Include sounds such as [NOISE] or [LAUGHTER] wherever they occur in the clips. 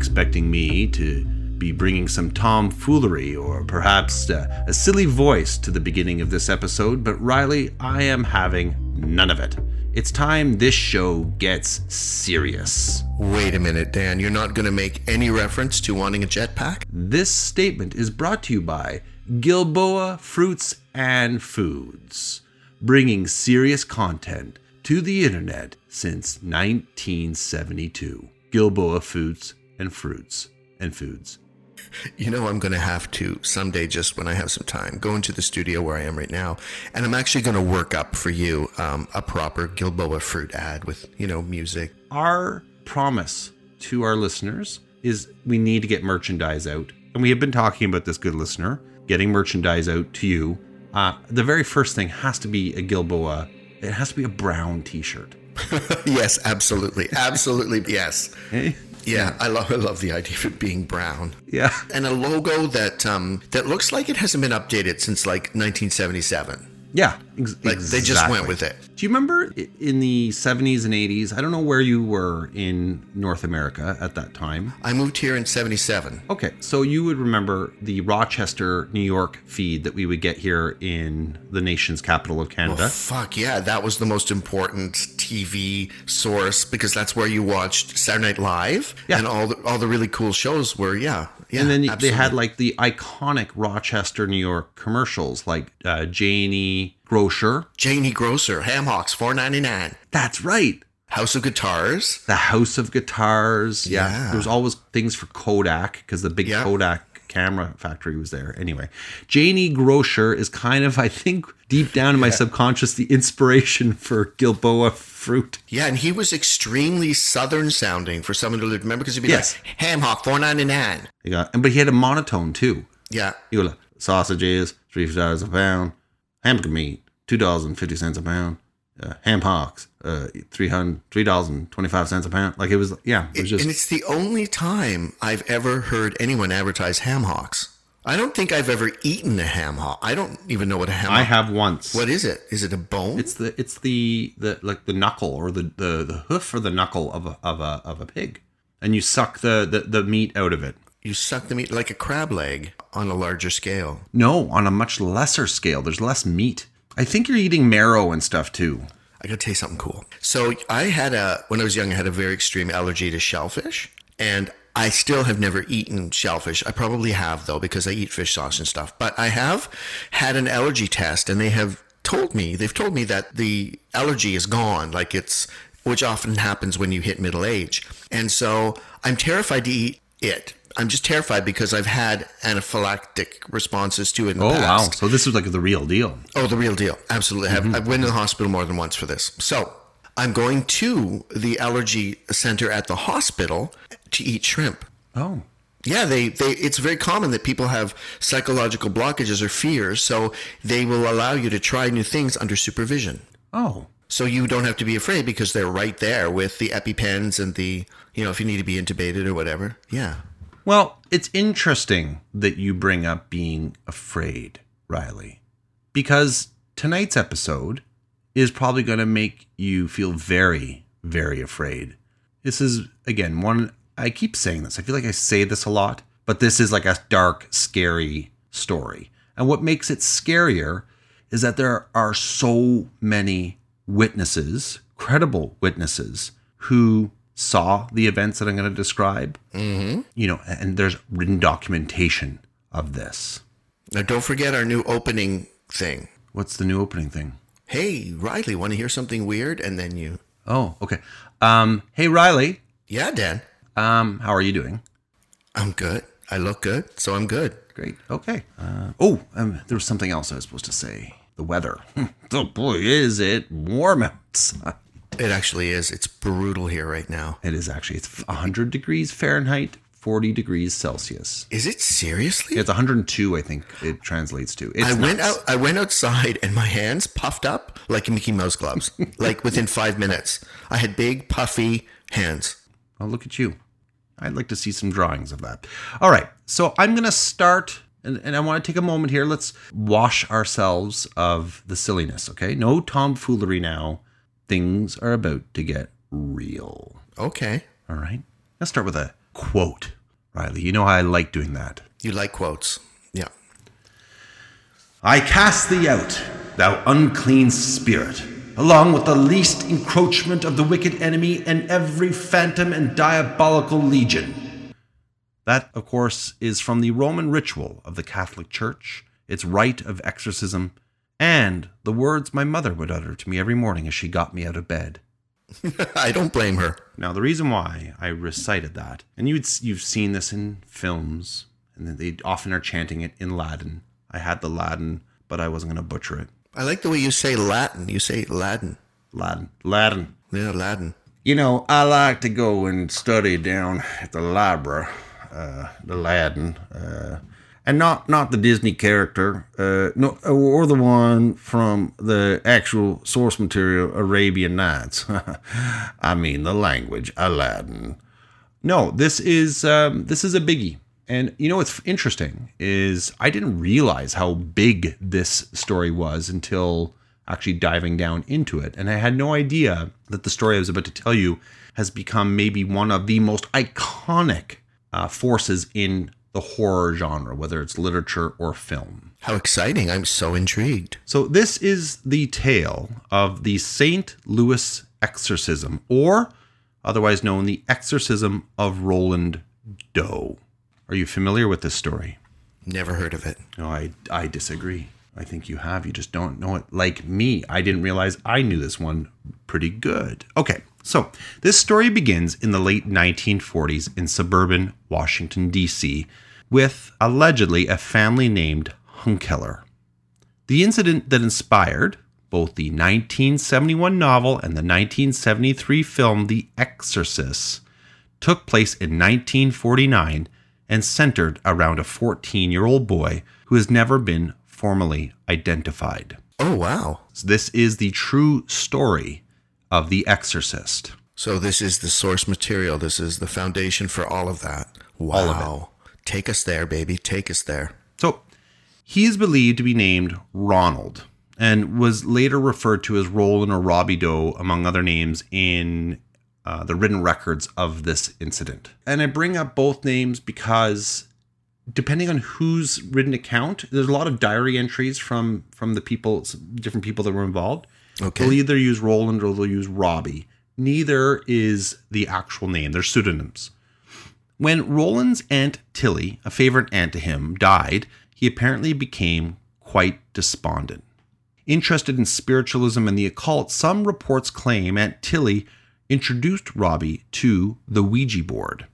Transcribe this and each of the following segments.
expecting me to be bringing some tomfoolery or perhaps uh, a silly voice to the beginning of this episode, but Riley, I am having none of it. It's time this show gets serious. Wait a minute, Dan. You're not going to make any reference to wanting a jetpack? This statement is brought to you by Gilboa Fruits and Foods, bringing serious content to the internet since 1972. Gilboa Foods and Fruits and Foods. You know, I'm going to have to someday, just when I have some time, go into the studio where I am right now, and I'm actually going to work up for you um, a proper Gilboa fruit ad with, you know, music. Our promise to our listeners is we need to get merchandise out. And we have been talking about this, good listener, getting merchandise out to you. Uh, the very first thing has to be a Gilboa, it has to be a brown t shirt. [LAUGHS] yes, absolutely. Absolutely, yes. [LAUGHS] Eh? Yeah, I love I love the idea of it being brown. Yeah. And a logo that um that looks like it hasn't been updated since like 1977. Yeah, ex- Like they just went with it. Do you remember in the 70s and 80s? I don't know where you were in North America at that time. I moved here in 77. Okay, so you would remember the Rochester, New York feed that we would get here in the nation's capital of Canada. Fuck yeah, that was the most important TV source because that's where you watched Saturday Night Live Yeah. and all the all the really cool shows were yeah. Yeah, and then they had like the iconic Rochester, New York commercials, like uh, Janie Grocer. Janie Grocer, Ham Hocks, 4.99. That's right. House of Guitars. The House of Guitars. Yeah. Yeah. There was always things for Kodak because the big Yeah. Kodak camera factory was there. Anyway, Janie Grocer is kind of, I think, deep down in my subconscious, the inspiration for Gilboa fruit. Yeah, and he was extremely southern sounding for someone to. Remember, because he'd be Yes. like, Ham Hock, 4.99. You got, but he had a monotone too. Yeah. You go like sausages, three dollars a pound, hamburger meat, two dollars and fifty cents a pound, uh, ham hocks, uh, three hundred three dollars and twenty five cents a pound. Like it was, yeah, it was just. and it's the only time I've ever heard anyone advertise ham hocks. I don't think I've ever eaten a ham hock. I don't even know what a ham hock I have once. What is it? Is it a bone? It's the it's the the like the knuckle or the the, the hoof or the knuckle of a of a of a pig, and you suck the, the the meat out of it. you suck the meat like a crab leg on a larger scale. No, on a much lesser scale. There's less meat. I think you're eating marrow and stuff too. I gotta tell you something cool. So I had a when I was young, I had a very extreme allergy to shellfish, and I still have never eaten shellfish. I probably have though because I eat fish sauce and stuff. But I have had an allergy test, and they have told me they've told me that the allergy is gone, like it's which often happens when you hit middle age. And so I'm terrified to eat it. I'm just terrified because I've had anaphylactic responses to it in the Oh past. wow! So this was like the real deal. Oh, the real deal. Absolutely. I have mm-hmm. I've been to the hospital more than once for this. So I'm going to the allergy center at the hospital to eat shrimp. Oh, Yeah, they, they it's very common that people have psychological blockages or fears, so they will allow you to try new things under supervision. oh, So you don't have to be afraid because they're right there with the EpiPens and the you know, if you need to be intubated or whatever. Yeah. Well, it's interesting that you bring up being afraid, Riley, because tonight's episode is probably going to make you feel very, very afraid. This is, again, one, I keep saying this. I feel like I say this a lot, but this is like a dark, scary story. And what makes it scarier is that there are so many witnesses, credible witnesses, who saw the events that I'm going to describe you know, and there's written documentation of this. Now don't forget our new opening thing. What's the new opening thing? Hey, Riley, want to hear something weird? And then you Oh, okay. Um, hey Riley, Yeah, Dan. um, how are you doing? I'm good. I look good, so I'm good. Great. Okay. Uh, oh, um, there was something else I was supposed to say. The weather. [LAUGHS] oh boy, is it warm outside. It actually is. It's brutal here right now. It is actually. It's 100 degrees Fahrenheit, 40 degrees Celsius. Is it seriously? It's 102, I think it translates to. It's I went out. I went outside, and my hands puffed up like Mickey Mouse gloves. [LAUGHS] like within five minutes, I had big, puffy hands. Oh, look at you. I'd like to see some drawings of that. All right. So I'm going to start, and, and I want to take a moment here. Let's wash ourselves of the silliness, okay? No tomfoolery now. Things are about to get real. Okay. All right. Let's start with a quote. Riley, you know how I like doing that. You like quotes. Yeah. I cast thee out, thou unclean spirit, along with the least encroachment of the wicked enemy and every phantom and diabolical legion. That, of course, is from the Roman ritual of the Catholic Church, its rite of exorcism, and the words my mother would utter to me every morning as she got me out of bed. [LAUGHS] I don't blame her. Now, the reason why I recited that, and you'd, you've seen this in films, and they often are chanting it in Latin. I had the Latin, but I wasn't going to butcher it. I like the way you say Latin. You say Latin. Latin. Latin. Yeah, Latin. You know, I like to go and study down at the library, uh, the Latin, uh, and not not the Disney character, uh, no, or the one from the actual source material, Arabian Nights. [LAUGHS] I mean, the language, Aladdin. No, this is um, this is a biggie. And you know what's interesting is I didn't realize how big this story was until actually diving down into it. And I had no idea that the story I was about to tell you has become maybe one of the most iconic uh, forces in the horror genre, whether it's literature or film. How exciting. I'm so intrigued. So, this is the tale of the St. Louis exorcism, or otherwise known the exorcism of Roland Doe. Are you familiar with this story? Never heard of it. No, I, I disagree. I think you have. You just don't know it. Like me, I didn't realize I knew this one pretty good. Okay, so this story begins in the late 1940s in suburban Washington, D.C., with allegedly a family named Hunkeler. The incident that inspired both the 1971 novel and the 1973 film The Exorcist took place in 1949 and centered around a 14 year old boy who has never been formally identified. Oh, wow. So this is the true story of The Exorcist. So this is the source material. This is the foundation for all of that. Wow. All of it. Take us there, baby. Take us there. So he is believed to be named Ronald and was later referred to as Roland or Robbie Doe, among other names, in uh, the written records of this incident. And I bring up both names because depending on whose written account, there's a lot of diary entries from from the people, different people that were involved. Okay. They'll either use Roland or they'll use Robbie. Neither is the actual name. They're pseudonyms. When Roland's aunt Tilly, a favorite aunt to him, died, he apparently became quite despondent. Interested in spiritualism and the occult, some reports claim Aunt Tilly introduced Robbie to the Ouija board.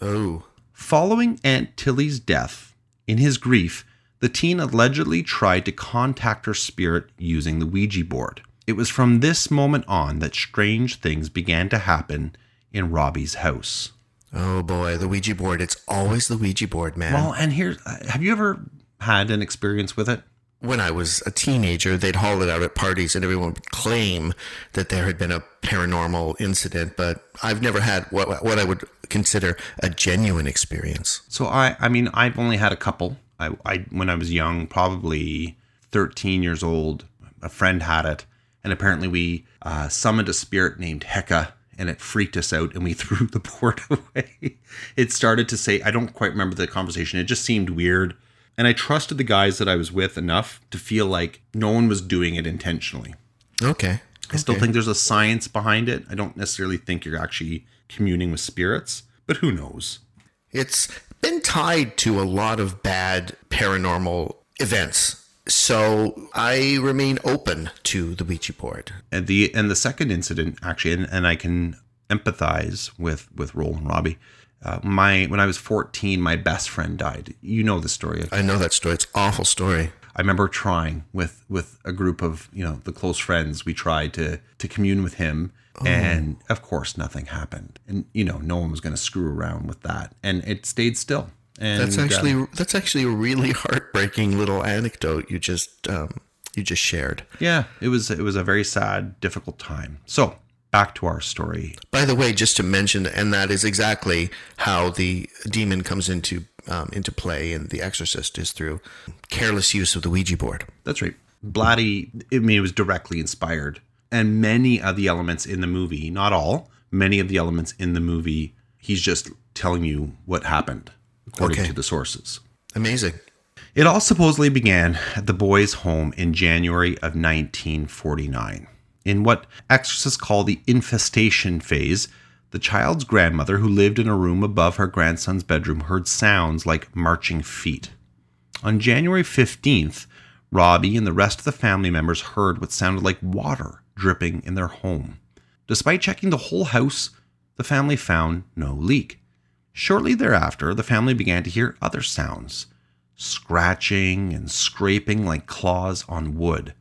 Oh. Following Aunt Tilly's death, in his grief, the teen allegedly tried to contact her spirit using the Ouija board. It was from this moment on that strange things began to happen in Robbie's house. Oh boy, the Ouija board. It's always the Ouija board, man. Well, and here, have you ever had an experience with it? when I was a teenager, they'd haul it out at parties and everyone would claim that there had been a paranormal incident, but I've never had what, what I would consider a genuine experience. So I, I mean, I've only had a couple. I, I, when I was young, probably 13 years old, a friend had it, and apparently we uh, summoned a spirit named Heka, and it freaked us out, and we [LAUGHS] threw the board [LAUGHS] away. it started to say, I don't quite remember the conversation. It just seemed weird, and I trusted the guys that I was with enough to feel like no one was doing it intentionally. Okay. I still Okay. think there's a science behind it. I don't necessarily think you're actually communing with spirits, but who knows? It's been tied to a lot of bad paranormal events. So I remain open to the Ouija board. and the and the second incident actually and, and i can empathize with with roll and robbie uh, my when i was 14 my best friend died you know the story I know that story. It's an awful story. i remember trying with with a group of you know the close friends we tried to to commune with him and of course nothing happened and you know no one was going to screw around with that and it stayed still and That's uh, actually that's actually a really [LAUGHS] heartbreaking little anecdote you just um, you just shared. yeah it was it was a very sad difficult time so back to our story By the way, just to mention, and that is exactly how the demon comes into um, into play in The Exorcist is through careless use of the Ouija board. That's right. Blatty, I mean, it was directly inspired. And many of the elements in the movie, not all, many of the elements in the movie, he's just telling you what happened, according Okay. to the sources. Amazing. It all supposedly began at the boy's home in January of 1949. In what exorcists call the infestation phase, the child's grandmother, who lived in a room above her grandson's bedroom, heard sounds like marching feet. On January 15th, Robbie and the rest of the family members heard what sounded like water dripping in their home. Despite checking the whole house, the family found no leak. Shortly thereafter, the family began to hear other sounds scratching and scraping like claws on wood.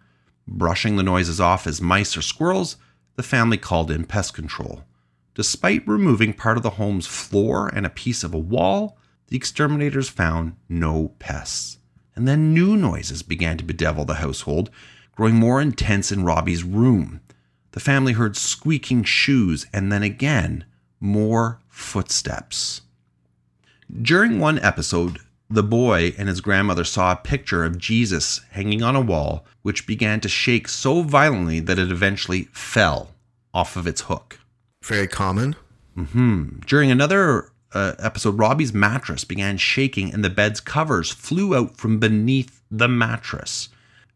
Brushing the noises off as mice or squirrels, the family called in pest control. Despite removing part of the home's floor and a piece of a wall, the exterminators found no pests. And then new noises began to bedevil the household, growing more intense in Robbie's room. The family heard squeaking shoes and then again, more footsteps. During one episode, the boy and his grandmother saw a picture of Jesus hanging on a wall, which began to shake so violently that it eventually fell off of its hook. Very common. During another uh, episode, Robbie's mattress began shaking and the bed's covers flew out from beneath the mattress.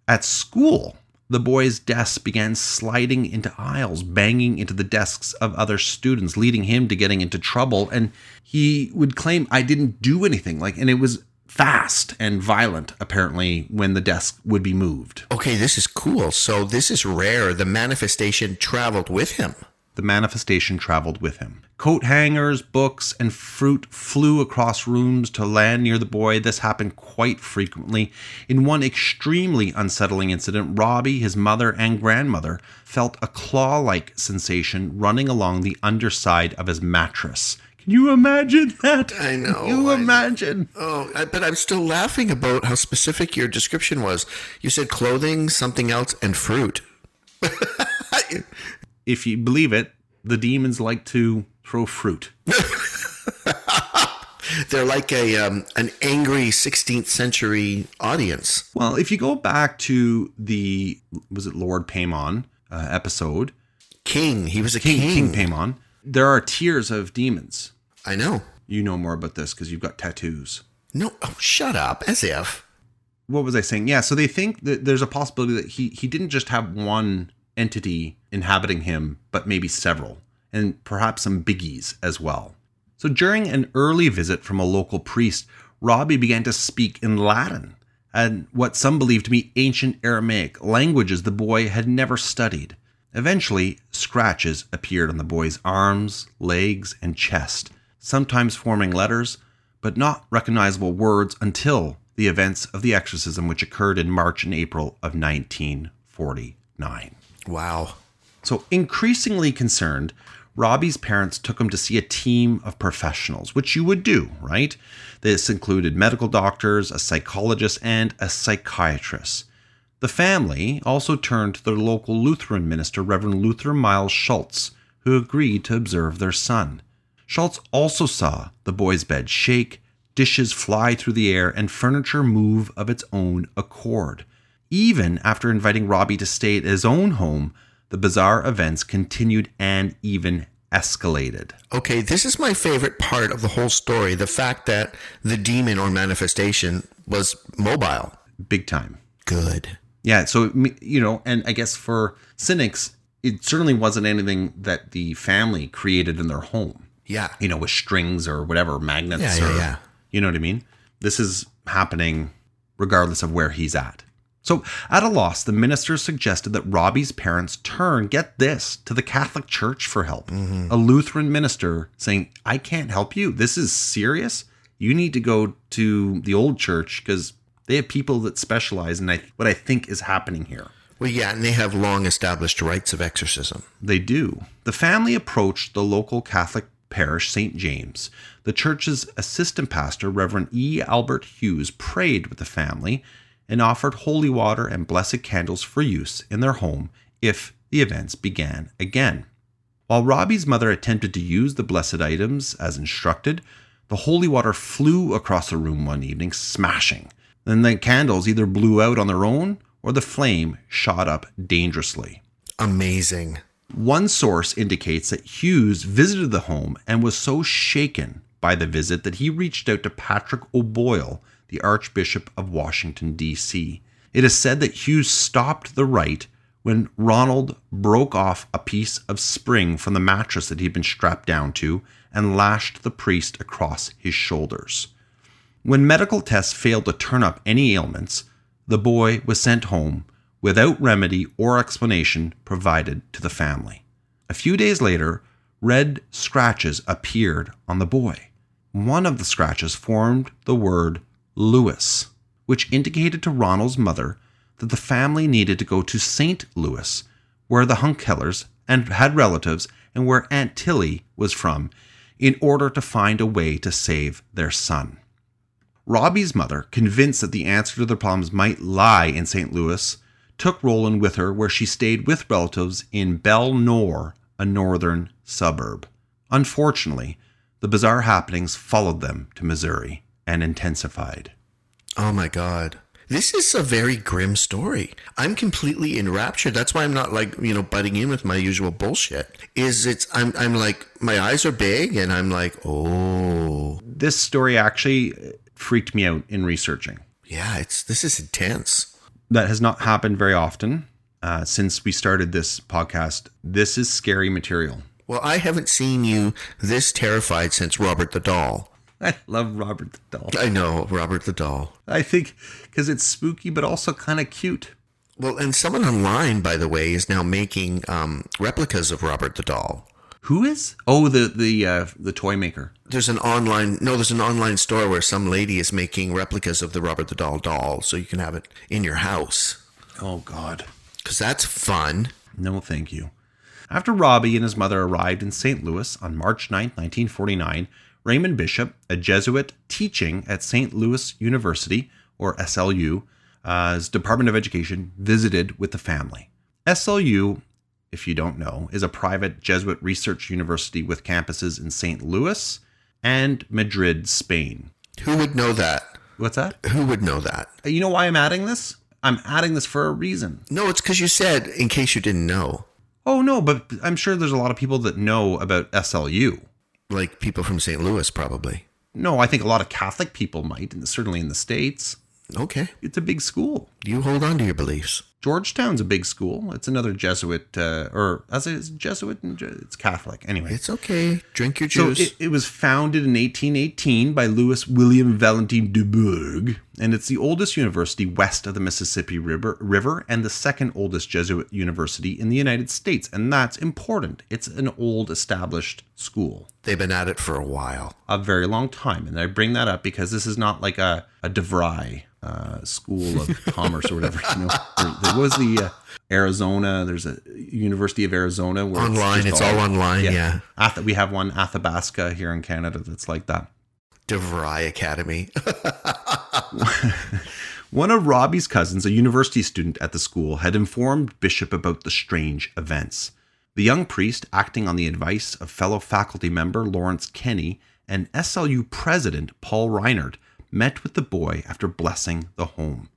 At school, the boy's desk began sliding into aisles, banging into the desks of other students, leading him to getting into trouble. And he would claim, I didn't do anything. Like, and it was fast and violent, apparently, when the desk would be moved. Okay, this is cool. So this is rare. The manifestation traveled with him. The manifestation traveled with him. Coat hangers, books, and fruit flew across rooms to land near the boy. This happened quite frequently. In one extremely unsettling incident, Robbie, his mother, and grandmother felt a claw like sensation running along the underside of his mattress. Can you imagine that? I know, Can you I- imagine? Oh, I, but I'm still laughing about how specific your description was. You said clothing, something else, and fruit. [LAUGHS] If you believe it, the demons like to throw fruit. [LAUGHS] They're like a um, an angry 16th century audience. Well, if you go back to the was it Lord Paimon uh, episode, King. He was a king. King, King Paimon, there are tiers of demons. I know. You know more about this because you've got tattoos. No, oh, shut up. As if. What was I saying? Yeah, so they think that there's a possibility that he he didn't just have one entity inhabiting him, but maybe several, and perhaps some biggies as well. So during an early visit from a local priest, Robbie began to speak in Latin and what some believed to be ancient Aramaic, languages the boy had never studied. Eventually, scratches appeared on the boy's arms, legs, and chest, sometimes forming letters, but not recognizable words until the events of the exorcism, which occurred in March and April of 1949. Wow. So, increasingly concerned, Robbie's parents took him to see a team of professionals, which you would do, right? This included medical doctors, a psychologist, and a psychiatrist. The family also turned to their local Lutheran minister, Reverend Luther Miles Schulze, who agreed to observe their son. Schulze also saw the boy's bed shake, dishes fly through the air, and furniture move of its own accord. Even after inviting Robbie to stay at his own home, the bizarre events continued and even escalated. Okay, this is my favorite part of the whole story the fact that the demon or manifestation was mobile. Big time. Good. Yeah, so you know, and I guess for cynics, it certainly wasn't anything that the family created in their home. Yeah. You know, with strings or whatever, magnets Yeah, yeah, or yeah. you know what I mean? This is happening regardless of where he's at. So, at a loss, the minister suggested that Robbie's parents turn, get this, to the Catholic Church for help. Mm-hmm. A Lutheran minister saying, I can't help you. This is serious. You need to go to the old church because they have people that specialize in what I think is happening here. Well, yeah, and they have long established rites of exorcism. They do. The family approached the local Catholic parish, St. James. The church's assistant pastor, Reverend E. Albert Hughes, prayed with the family and offered holy water and blessed candles for use in their home if the events began again. While Robbie's mother attempted to use the blessed items as instructed, the holy water flew across the room one evening, smashing. Then the candles either blew out on their own or the flame shot up dangerously. Amazing. One source indicates that Hughes visited the home and was so shaken by the visit that he reached out to Patrick O'Boyle, the Archbishop of Washington, D.C. It is said that Hughes stopped the rite when Ronald broke off a piece of spring from the mattress that he'd been strapped down to and lashed the priest across his shoulders. When medical tests failed to turn up any ailments, the boy was sent home without remedy or explanation provided to the family. A few days later, red scratches appeared on the boy. One of the scratches formed the word Louis, which indicated to Ronald's mother that the family needed to go to St. Louis, where the Hunkelers and had relatives and where Aunt Tilly was from, in order to find a way to save their son. Robbie's mother, convinced that the answer to their problems might lie in St. Louis, took Roland with her where she stayed with relatives in Bel-Nor, a northern suburb. Unfortunately, the bizarre happenings followed them to Missouri and intensified. Oh my God. This is a very grim story. I'm completely enraptured. That's why I'm not like, you know, butting in with my usual bullshit. Is it's I'm I'm like my eyes are big and I'm like, "Oh, This story actually freaked me out in researching. yeah, it's this is intense." That has not happened very often uh, since we started this podcast. This is scary material. Well, I haven't seen you this terrified since Robert the Doll. [LAUGHS] I love Robert the Doll. I know, Robert the Doll. I think because it's spooky, but also kind of cute. Well, and someone online, by the way, is now making um, replicas of Robert the Doll. Who is? Oh, the the uh, the toy maker. There's an online no, there's an online store where some lady is making replicas of the Robert the Doll doll, so you can have it in your house. Oh God, Cause that's fun. no, thank you. After Robbie and his mother arrived in St. Louis on March 9, 1949, Raymond Bishop, a Jesuit teaching at St. Louis University, or SLU, uh, as Department of Education, visited with the family. SLU, if you don't know, is a private Jesuit research university with campuses in St. Louis and Madrid, Spain. Who would know that? What's that? Who would know that? You know why I'm adding this? I'm adding this for a reason. No, it's because you said in case you didn't know. Oh no, but I'm sure there's a lot of people that know about SLU. Like people from St. Louis, probably. No, I think a lot of Catholic people might, and certainly in the States. Okay. It's a big school. You hold on to your beliefs. Georgetown's a big school. It's another Jesuit, uh, or as it's Jesuit it's Catholic. Anyway, It's okay. Drink your so juice. it, it was founded in 1818 by Louis William Valentin Dubourg, and it's the oldest university west of the Mississippi River, River and the second oldest Jesuit university in the United States. And that's important. It's an old established school. They've been at it for a while. a very long time. And I bring that up because this is not like a, a DeVry uh, school of [LAUGHS] commerce or whatever. You know, there, there was the uh, Arizona, there's a University of Arizona where Online, just it's all online, yeah. Ath- we have one, Athabasca, here in Canada that's like that. DeVry Academy. [LAUGHS] One of Robbie's cousins, a university student at the school, had informed Bishop about the strange events. The young priest, acting on the advice of fellow faculty member Lawrence Kenny and SLU president Paul Reinert, met with the boy after blessing the home.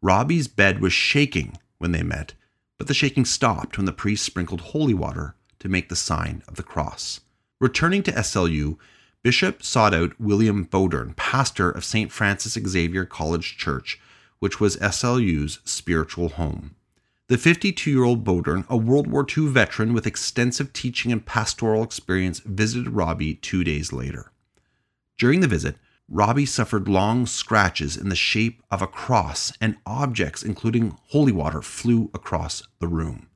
Robbie's bed was shaking when they met, but the shaking stopped when the priest sprinkled holy water to make the sign of the cross. Returning to SLU, Bishop sought out William Bowdern, pastor of St. Francis Xavier College Church, which was SLU's spiritual home. The 52 year old Bowdern, a World War II veteran with extensive teaching and pastoral experience, visited Robbie two days later. During the visit, Robbie suffered long scratches in the shape of a cross, and objects, including holy water, flew across the room.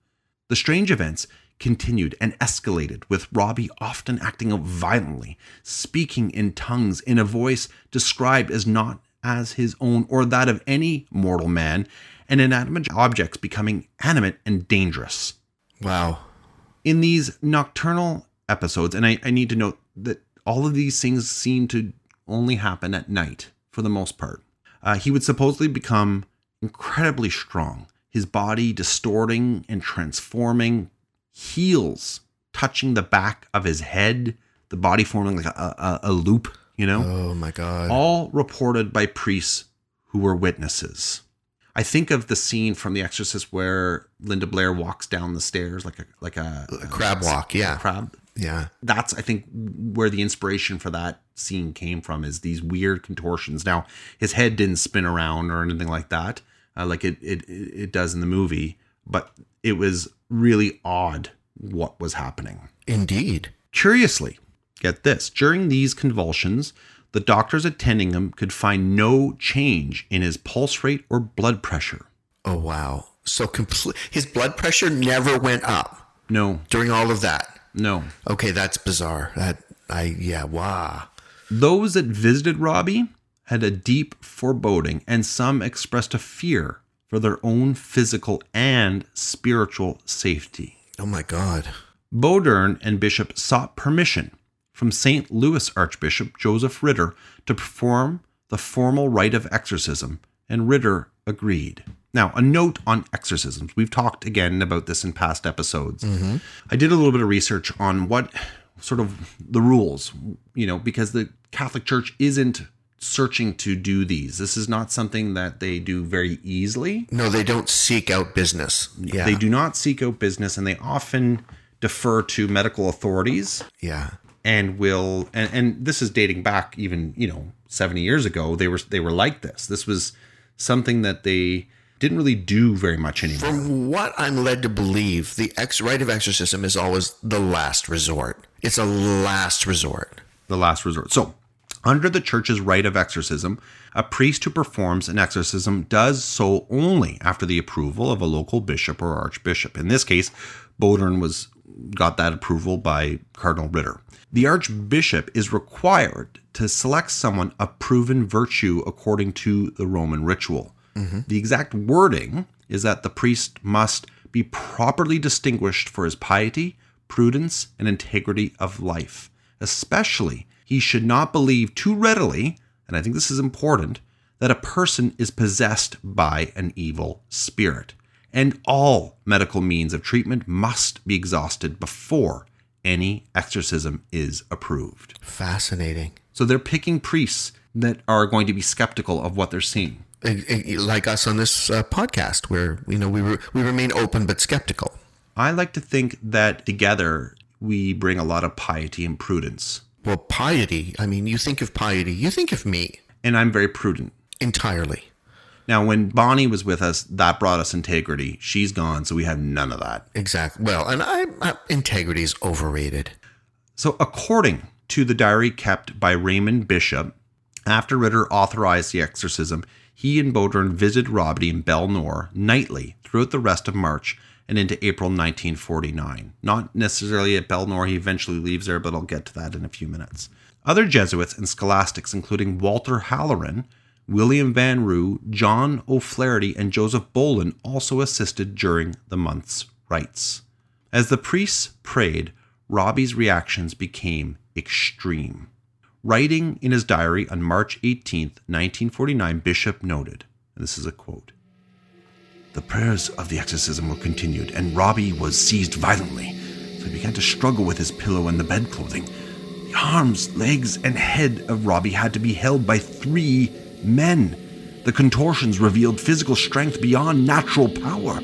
The strange events continued and escalated, with Robbie often acting out violently, speaking in tongues in a voice described as not as his own or that of any mortal man, and inanimate objects becoming animate and dangerous. wow. In these nocturnal episodes, and I, I need to note that all of these things seem to only happen at night for the most part. Uh, he would supposedly become incredibly strong, his body distorting and transforming, heels touching the back of his head, the body forming like a, a, a loop, you know? Oh my God. all reported by priests who were witnesses. I think of the scene from The Exorcist where Linda Blair walks down the stairs like a like a, A crab walk, yeah. crab. Yeah. That's I think where the inspiration for that scene came from is these weird contortions. Now his head didn't spin around or anything like that, uh, like it, it it does in the movie, but it was really odd what was happening. Indeed. Curiously, get this: during these convulsions, the doctors attending him could find no change in his pulse rate or blood pressure. Oh wow. So complete his blood pressure never went up No, during all of that. No. Okay, that's bizarre. That I yeah, wow. Those that visited Robbie had a deep foreboding, and some expressed a fear for their own physical and spiritual safety. Oh my god. Bowdern and Bishop sought permission from St. Louis Archbishop Joseph Ritter to perform the formal rite of exorcism, and Ritter agreed. Now, a note on exorcisms. We've talked again about this in past episodes. I did a little bit of research on what sort of the rules, you know, because the Catholic Church isn't searching to do these. This is not something that they do very easily. No, they don't seek out business. Yeah. They do not seek out business and they often defer to medical authorities Yeah. and will and, and this is dating back even you know 70 years ago they were they were like this this was something that they didn't really do very much anymore. From what I'm led to believe, the ex rite of exorcism is always the last resort. It's a last resort. the last resort. So under the church's rite of exorcism a priest who performs an exorcism does so only after the approval of a local bishop or archbishop. In this case bowdern was got that approval by cardinal ritter. The archbishop is required to select someone of proven virtue according to the roman ritual the exact wording is that the priest must be properly distinguished for his piety, prudence, and integrity of life. Especially, he should not believe too readily, and I think this is important, that a person is possessed by an evil spirit. And all medical means of treatment must be exhausted before any exorcism is approved. Fascinating. So they're picking priests that are going to be skeptical of what they're seeing. Like us on this uh, podcast, where you know we re- we remain open but skeptical. I like to think that together we bring a lot of piety and prudence. Well, piety. I mean, you think of piety, you think of me And I'm very prudent. entirely. Now, when Bonnie was with us, that brought us integrity. She's gone, so we have none of that. Exactly. Well, and I uh, integrity is overrated. So, according to the diary kept by Raymond Bishop, after Ritter authorized the exorcism, he and Bowdern visited Robbie in Belnor nightly throughout the rest of March and into April 1949. Not necessarily at Belnor, he eventually leaves there, but I'll get to that in a few minutes. Other Jesuits and scholastics, including Walter Halloran, William Van Roo, John O'Flaherty, and Joseph Bolin, also assisted during the month's rites. As the priests prayed, Robbie's reactions became extreme. Writing in his diary on March 18, 1949, Bishop noted, and this is a quote The prayers of the exorcism were continued, and Robbie was seized violently, so he began to struggle with his pillow and the bedclothing. The arms, legs, and head of Robbie had to be held by three men. The contortions revealed physical strength beyond natural power.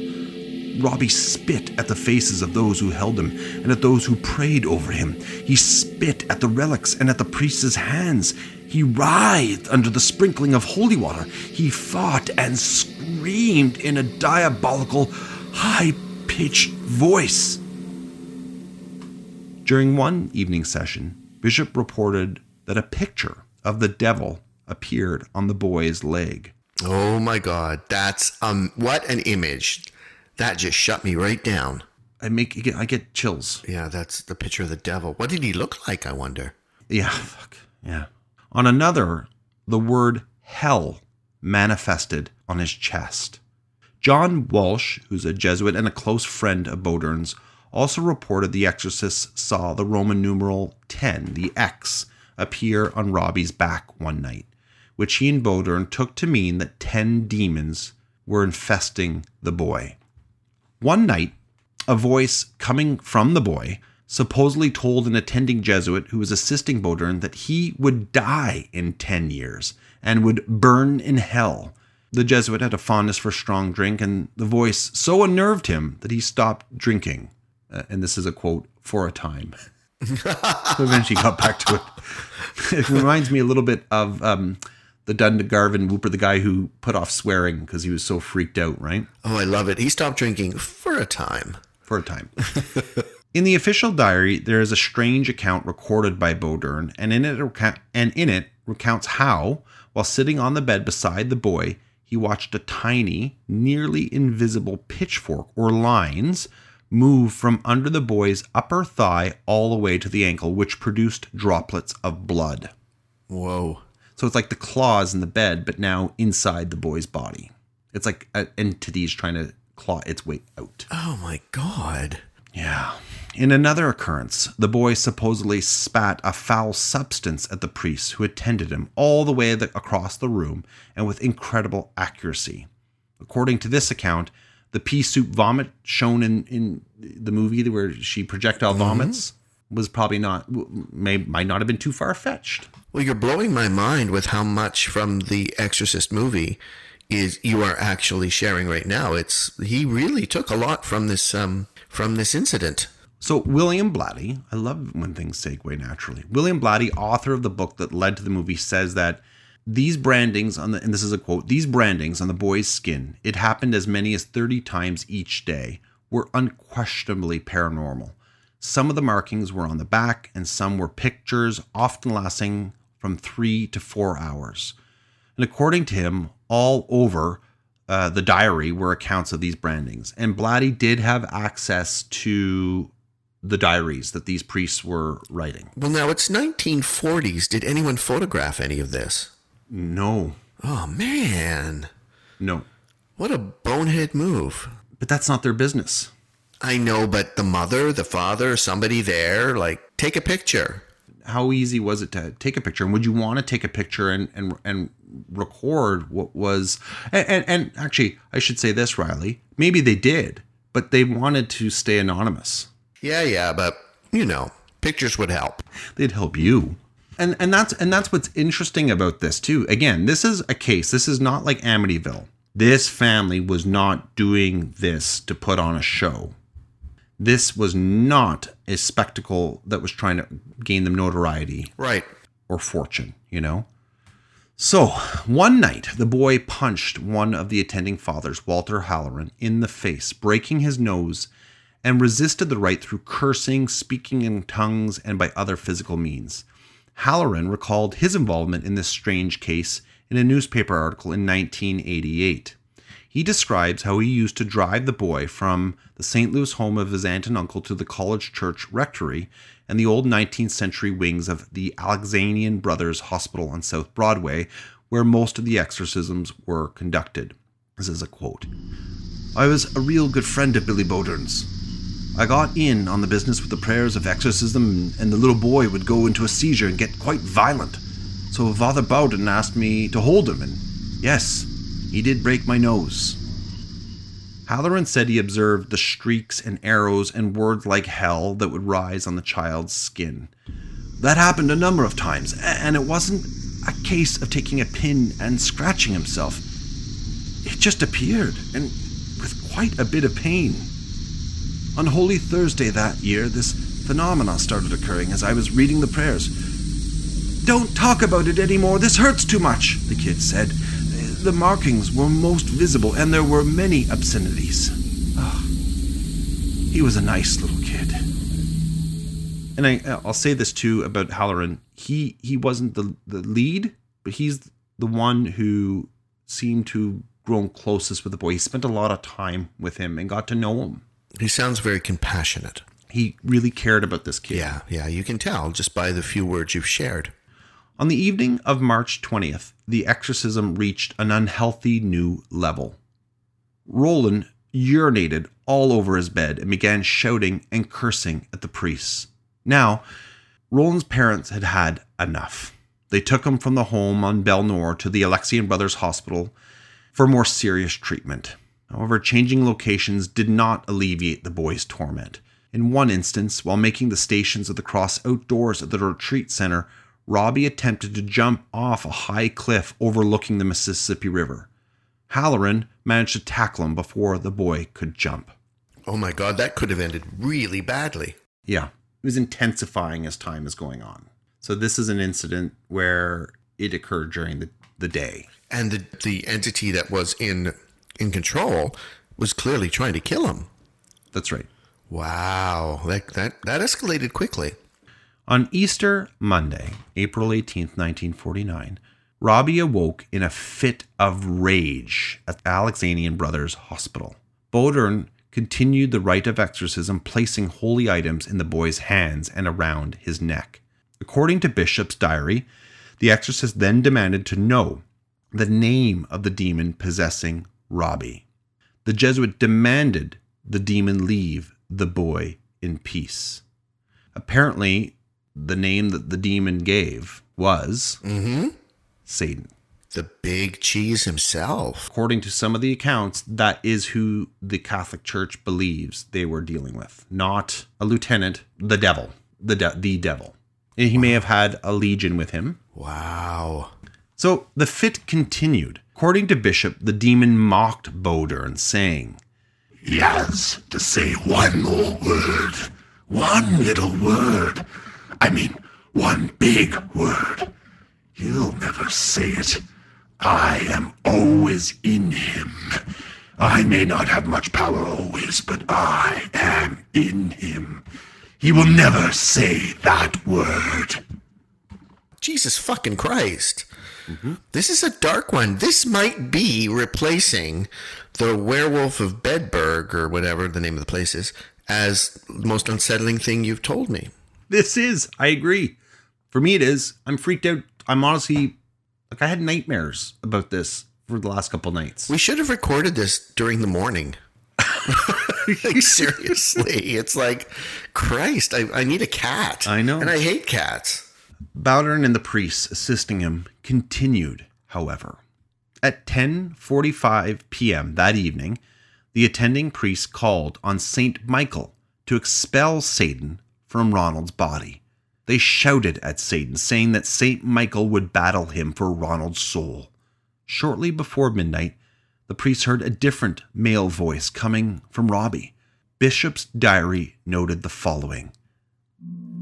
Robbie spit at the faces of those who held him and at those who prayed over him. He spit at the relics and at the priest's hands. He writhed under the sprinkling of holy water. He fought and screamed in a diabolical, high pitched voice. During one evening session, Bishop reported that a picture of the devil appeared on the boy's leg. Oh my God, that's um, what an image! That just shut me right down. I make I get, I get chills. Yeah, that's the picture of the devil. What did he look like? I wonder. Yeah, fuck. Yeah. On another, the word hell manifested on his chest. John Walsh, who's a Jesuit and a close friend of Bowdern's, also reported the exorcists saw the Roman numeral 10, the X, appear on Robbie's back one night, which he and Bowdern took to mean that 10 demons were infesting the boy. One night, a voice coming from the boy supposedly told an attending Jesuit who was assisting Bowdern that he would die in 10 years and would burn in hell. The Jesuit had a fondness for strong drink, and the voice so unnerved him that he stopped drinking. Uh, and this is a quote for a time. [LAUGHS] so eventually got back to it. It reminds me a little bit of um, the Dundergarvin Whooper, the guy who put off swearing because he was so freaked out, right? Oh, I love it. He stopped drinking for a time. For a time. [LAUGHS] in the official diary, there is a strange account recorded by Bowdern, and in it, and in it recounts how, while sitting on the bed beside the boy, he watched a tiny, nearly invisible pitchfork or lines move from under the boy's upper thigh all the way to the ankle, which produced droplets of blood. Whoa. So it's like the claws in the bed, but now inside the boy's body. It's like an entity is trying to claw its way out. Oh my God. Yeah. In another occurrence, the boy supposedly spat a foul substance at the priest who attended him all the way across the room and with incredible accuracy. According to this account, the pea soup vomit shown in, in the movie where she projectile mm-hmm. Was probably not may might not have been too far fetched. Well, you're blowing my mind with how much from the Exorcist movie is you are actually sharing right now. It's he really took a lot from this um, from this incident. So William Blatty, I love when things segue naturally. William Blatty, author of the book that led to the movie, says that these brandings on the and this is a quote, these brandings on the boy's skin, it happened as many as 30 times each day, were unquestionably paranormal. Some of the markings were on the back, and some were pictures, often lasting from three to four hours. And according to him, all over uh, the diary were accounts of these brandings. And Blatty did have access to the diaries that these priests were writing. Well, now it's 1940s. Did anyone photograph any of this? No. Oh, man. No. What a bonehead move. But that's not their business. I know, but the mother, the father, somebody there, like, take a picture. How easy was it to take a picture? And would you want to take a picture and and and record what was? And, and, and actually, I should say this, Riley. Maybe they did, but they wanted to stay anonymous. Yeah, yeah, but you know, pictures would help. They'd help you. And and that's and that's what's interesting about this too. Again, this is a case. This is not like Amityville. This family was not doing this to put on a show this was not a spectacle that was trying to gain them notoriety right. or fortune you know? So one night the boy punched one of the attending fathers walter halloran in the face breaking his nose and resisted the right through cursing speaking in tongues and by other physical means. Halloran recalled his involvement in this strange case in a newspaper article in 1988 he describes how he used to drive the boy from the St. Louis home of his aunt and uncle to the College Church Rectory and the old 19th century wings of the Alexian Brothers Hospital on South Broadway, where most of the exorcisms were conducted. This is a quote I was a real good friend of Billy Bowdern's. I got in on the business with the prayers of exorcism, and the little boy would go into a seizure and get quite violent. So Father Bowdern asked me to hold him, and yes, he did break my nose. Halloran said he observed the streaks and arrows and words like hell that would rise on the child's skin. That happened a number of times, and it wasn't a case of taking a pin and scratching himself. It just appeared, and with quite a bit of pain. On Holy Thursday that year, this phenomena started occurring as I was reading the prayers. Don't talk about it anymore, this hurts too much, the kid said the markings were most visible, and there were many obscenities. Oh, he was a nice little kid. And I, I'll say this too about Halloran. He he wasn't the, the lead, but he's the one who seemed to grown closest with the boy. He spent a lot of time with him and got to know him. He sounds very compassionate. He really cared about this kid. Yeah, yeah, you can tell just by the few words you've shared. On the evening of March 20th, the exorcism reached an unhealthy new level. Roland urinated all over his bed and began shouting and cursing at the priests. Now, Roland's parents had had enough. They took him from the home on Belnor to the Alexian Brothers Hospital for more serious treatment. However, changing locations did not alleviate the boy's torment. In one instance, while making the Stations of the Cross outdoors at the retreat center, Robbie attempted to jump off a high cliff overlooking the Mississippi River. Halloran managed to tackle him before the boy could jump. Oh my god, that could have ended really badly. Yeah. It was intensifying as time is going on. So this is an incident where it occurred during the, the day. And the the entity that was in in control was clearly trying to kill him. That's right. Wow, that that that escalated quickly. On Easter Monday, April 18th, 1949, Robbie awoke in a fit of rage at Alexian Brothers Hospital. Bowdern continued the rite of exorcism, placing holy items in the boy's hands and around his neck. According to Bishop's diary, the exorcist then demanded to know the name of the demon possessing Robbie. The Jesuit demanded the demon leave the boy in peace. Apparently, the name that the demon gave was mm-hmm. Satan. The big cheese himself. According to some of the accounts, that is who the Catholic Church believes they were dealing with, not a lieutenant, the devil, the de- the devil. He may have had a legion with him. Wow. So the fit continued. According to Bishop, the demon mocked Bowdern, saying, He has to say one more word. One little word. I mean, one big word. He'll never say it. I am always in him. I may not have much power always, but I am in him. He will never say that word. Jesus fucking Christ. This is a dark one. This might be replacing the Werewolf of Bedburg or whatever the name of the place is as the most unsettling thing you've told me. This is, I agree. For me, it is. I'm freaked out. I'm honestly, like, I had nightmares about this for the last couple nights. We should have recorded this during the morning. [LAUGHS] like seriously, it's like Christ. I, I need a cat. I know. and I hate cats. Bowdern and the priests assisting him continued, however. At 10:45 p.m. that evening, the attending priest called on Saint Michael to expel Satan from Ronald's body. They shouted at Satan, saying that Saint Michael would battle him for Ronald's soul. Shortly before midnight, the priest heard a different male voice coming from Robbie. Bishop's diary noted the following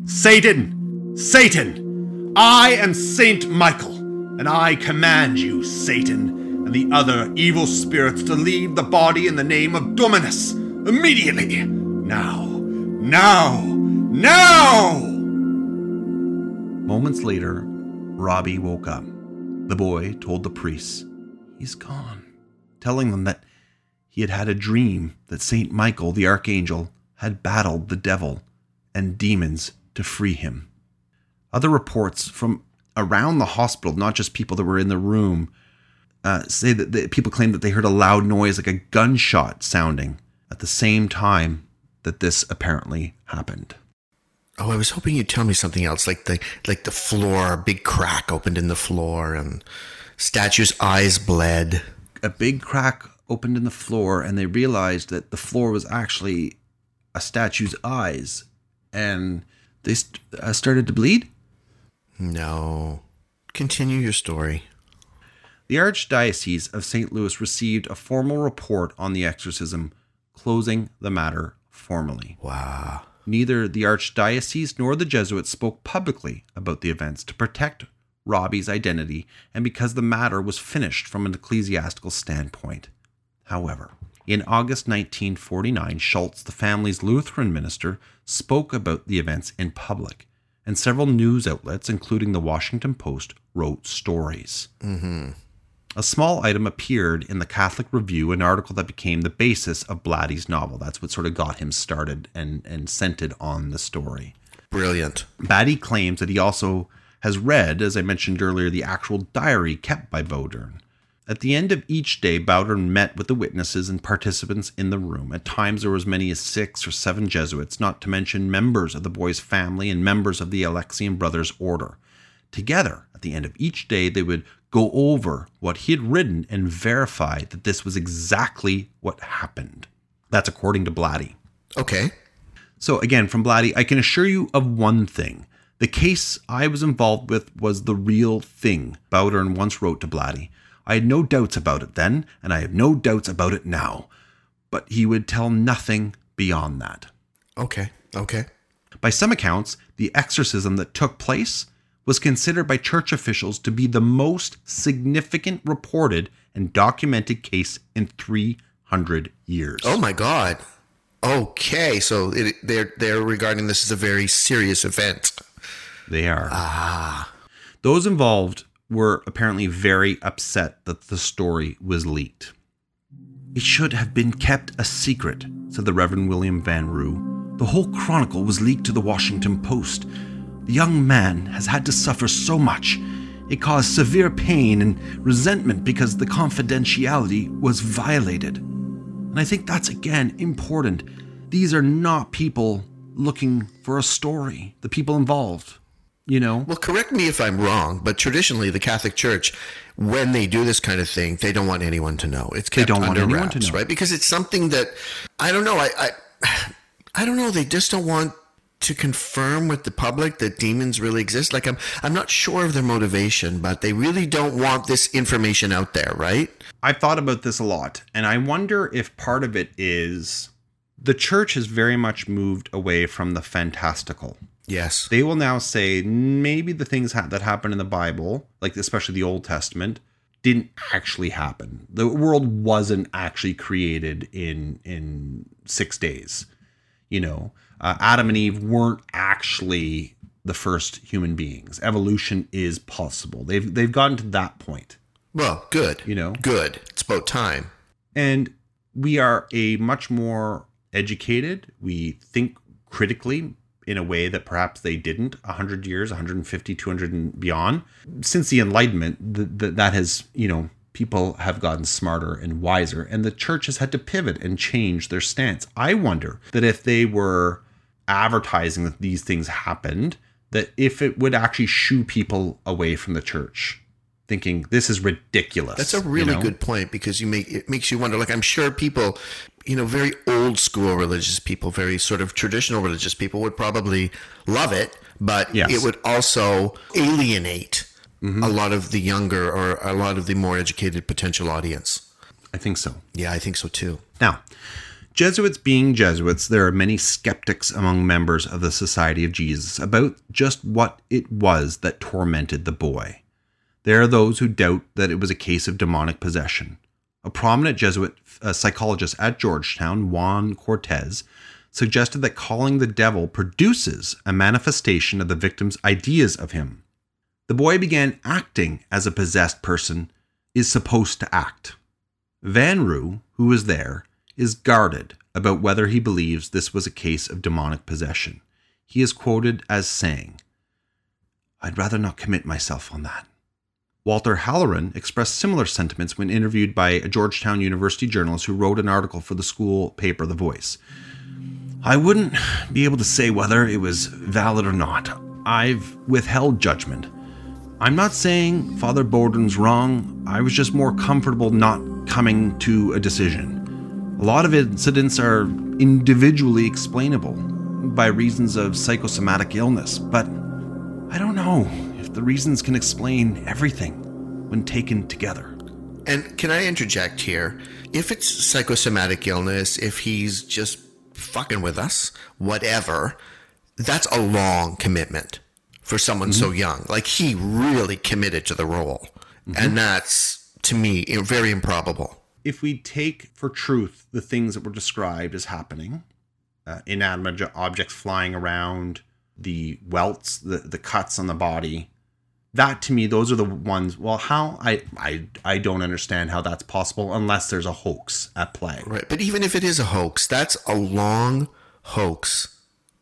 Satan! Satan! I am Saint Michael, and I command you, Satan, and the other evil spirits to leave the body in the name of Dominus immediately! Now! Now! Now! Moments later, Robbie woke up. The boy told the priests he's gone, telling them that he had had a dream that Saint Michael the archangel had battled the devil and demons to free him. Other reports from around the hospital, not just people that were in the room, uh, say that the, people claim that they heard a loud noise like a gunshot sounding at the same time that this apparently happened. Oh, I was hoping you'd tell me something else, like the like the floor, a big crack opened in the floor, and statue's eyes bled. A big crack opened in the floor, and they realized that the floor was actually a statue's eyes, and they st- uh, started to bleed. No, continue your story. The Archdiocese of St. Louis received a formal report on the exorcism, closing the matter formally. Wow. Neither the Archdiocese nor the Jesuits spoke publicly about the events to protect Robbie's identity and because the matter was finished from an ecclesiastical standpoint. However, in August 1949, Schulze, the family's Lutheran minister, spoke about the events in public, and several news outlets, including the Washington Post, wrote stories. Mm-hmm. A small item appeared in the Catholic Review, an article that became the basis of Blatty's novel. That's what sort of got him started and, and centered on the story. Brilliant. Blatty claims that he also has read, as I mentioned earlier, the actual diary kept by Bowdern. At the end of each day, Bowdern met with the witnesses and participants in the room. At times, there were as many as six or seven Jesuits, not to mention members of the boy's family and members of the Alexian Brothers Order. Together, at the end of each day, they would go over what he had written and verify that this was exactly what happened. That's according to Blatty. Okay. So, again, from Blatty, I can assure you of one thing. The case I was involved with was the real thing, Bowdern once wrote to Blatty. I had no doubts about it then, and I have no doubts about it now. But he would tell nothing beyond that. Okay. Okay. By some accounts, the exorcism that took place was considered by church officials to be the most significant reported and documented case in 300 years. Oh my God. Okay, so it, they're they're regarding this as a very serious event. They are. Ah. Those involved were apparently very upset that the story was leaked. It should have been kept a secret, said the Reverend William Van Roo. The whole chronicle was leaked to the Washington Post. The young man has had to suffer so much. It caused severe pain and resentment because the confidentiality was violated. And I think that's again important. These are not people looking for a story, the people involved. You know? Well, correct me if I'm wrong, but traditionally the Catholic Church, when they do this kind of thing, they don't want anyone to know. It's kept don't want under anyone wraps, to know. right? Because it's something that I don't know. I, I [SIGHS] I don't know. They just don't want to confirm with the public that demons really exist. Like I'm I'm not sure of their motivation, but they really don't want this information out there, right? I've thought about this a lot, and I wonder if part of it is the church has very much moved away from the fantastical. Yes. They will now say maybe the things ha- that happen in the Bible, like especially the Old Testament, didn't actually happen. The world wasn't actually created in in six days. You know, uh, Adam and Eve weren't actually the first human beings. Evolution is possible. They've they've gotten to that point. Well, good. You know? good. It's about time. and we are a much more educated we think critically in a way that perhaps they didn't 100 years 150 200 and beyond since the enlightenment th- th- that has you know people have gotten smarter and wiser and the church has had to pivot and change their stance i wonder that if they were advertising that these things happened that if it would actually shoo people away from the church thinking this is ridiculous That's a you really know? good point because you make it makes you wonder. Like I'm sure people, you know, very old school religious people, very sort of traditional religious people would probably love it, but Yes. it would also alienate mm-hmm. a lot of the younger or a lot of the more educated potential audience. i think so Yeah, I think so too. Now, Jesuits being Jesuits, there are many skeptics among members of the Society of Jesus about just what it was that tormented the boy. There are those who doubt that it was a case of demonic possession. A prominent Jesuit uh, psychologist at Georgetown, Juan Cortez, suggested that calling the devil produces a manifestation of the victim's ideas of him. The boy began acting as a possessed person is supposed to act. Van Roo, who was there, is guarded about whether he believes this was a case of demonic possession. He is quoted as saying, I'd rather not commit myself on that. Walter Halloran expressed similar sentiments when interviewed by a Georgetown University journalist who wrote an article for the school paper The Voice. I wouldn't be able to say whether it was valid or not. I've withheld judgment. I'm not saying Father Bowdern's wrong. I was just more comfortable not coming to a decision. A lot of incidents are individually explainable by reasons of psychosomatic illness, but I don't know if the reasons can explain everything when taken together. And can I interject here? If it's psychosomatic illness, if he's just fucking with us, whatever, that's a long commitment for someone so mm-hmm. young. Like he really committed to the role. And mm-hmm. that's, to me, very improbable. If we take for truth the things that were described as happening, uh, inanimate objects flying around, the welts, the, the cuts on the body, that to me, those are the ones. Well, how I I I don't understand how that's possible unless there's a hoax at play. Right. But even if it is a hoax, that's a long hoax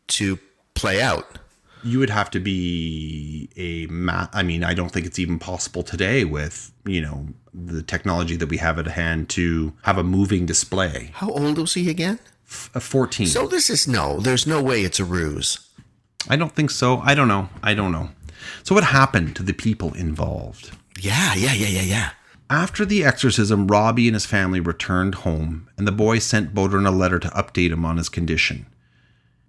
to play out. You would have to be a ma- I mean, I don't think it's even possible today with you know the technology that we have at hand to have a moving display. How old was he again? F- a fourteen. So this is no, there's no way it's a ruse. I don't think so. I don't know. I don't know. So, what happened to the people involved? Yeah, yeah, yeah, yeah, yeah. After the exorcism, Robbie and his family returned home, and the boy sent Bowdern a letter to update him on his condition.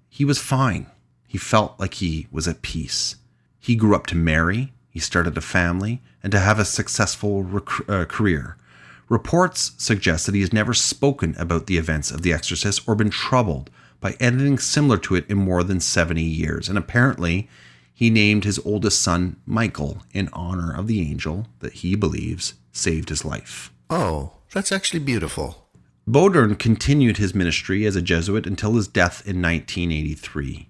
He was fine. He felt like he was at peace. He grew up to marry, he started a family, and to have a successful rec- uh, career. Reports suggest that he has never spoken about the events of The Exorcist or been troubled by anything similar to it in more than 70 years. And apparently, he named his oldest son Michael in honor of the angel that he believes saved his life. Oh, that's actually beautiful. Bowdern continued his ministry as a Jesuit until his death in 1983.